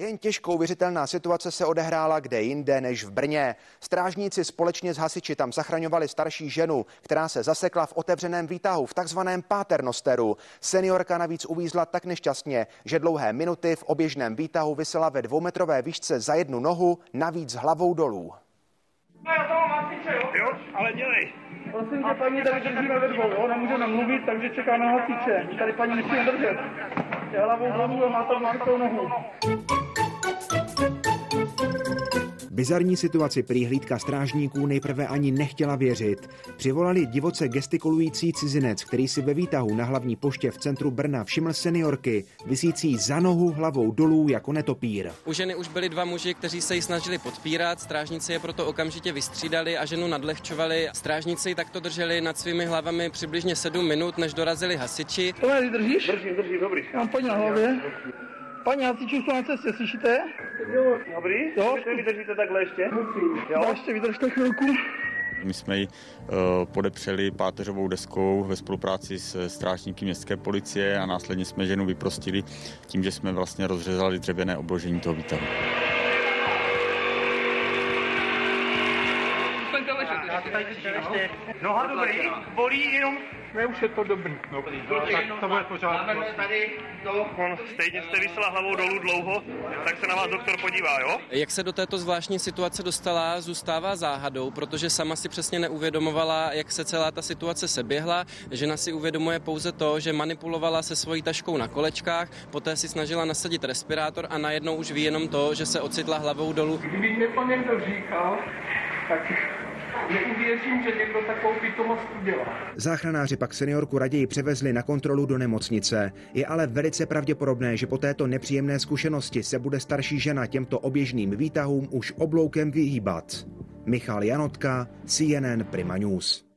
Jen těžkou věřitelná situace se odehrála kde jinde než v Brně. Strážníci společně s hasiči tam zachraňovali starší ženu, která se zasekla v otevřeném výtahu v takzvaném páternosteru. Seniorka navíc uvízla tak nešťastně, že dlouhé minuty v oběžném výtahu vysela ve dvoumetrové výšce za jednu nohu, navíc hlavou dolů. Jo, ale dělej. Prosím tě, paní, tady držíme ve dvou, jo? Nemůžeme mluvit, takže čekáme na hasiče. Tady paní musíme držet. Je hlavou dolů a má tam nohu. Bizarní situaci prý hlídka strážníků nejprve ani nechtěla věřit. Přivolali divoce gestikulující cizinec, který si ve výtahu na hlavní poště v centru Brna všiml seniorky, visící za nohu hlavou dolů jako netopír. U ženy už byli dva muži, kteří se ji snažili podpírat, strážníci je proto okamžitě vystřídali a ženu nadlehčovali. Strážníci ji takto drželi nad svými hlavami přibližně sedm minut, než dorazili hasiči. To držíš? Držím, držím, dobrý. Já mám na hlavě. Paní hasiči jsou na cestě, slyšíte? Dobrý? Jo. Vy držíte takhle ještě? Jo. Ještě vydržte chvilku. My jsme ji uh, podepřeli páteřovou deskou ve spolupráci s strážníky městské policie a následně jsme ženu vyprostili tím, že jsme vlastně rozřezali dřevěné obložení toho výtahu. Noha dobrý, bolí jenom Ne, už je to dobrý. No, tak to bude pořád. On stejně jste vysela hlavou dolů dlouho, tak se na vás doktor podívá, jo? Jak se do této zvláštní situace dostala, zůstává záhadou, protože sama si přesně neuvědomovala, jak se celá ta situace seběhla. Žena si uvědomuje pouze to, že manipulovala se svojí taškou na kolečkách, poté si snažila nasadit respirátor a najednou už ví jenom to, že se ocitla hlavou dolů. Kdyby mě pan někdo říkal, tak neuvěřím, že někdo takovou pitomost udělá. Záchranáři pak seniorku raději převezli na kontrolu do nemocnice. Je ale velice pravděpodobné, že po této nepříjemné zkušenosti se bude starší žena těmto oběžným výtahům už obloukem vyhýbat. Michal Janotka, CNN Prima News.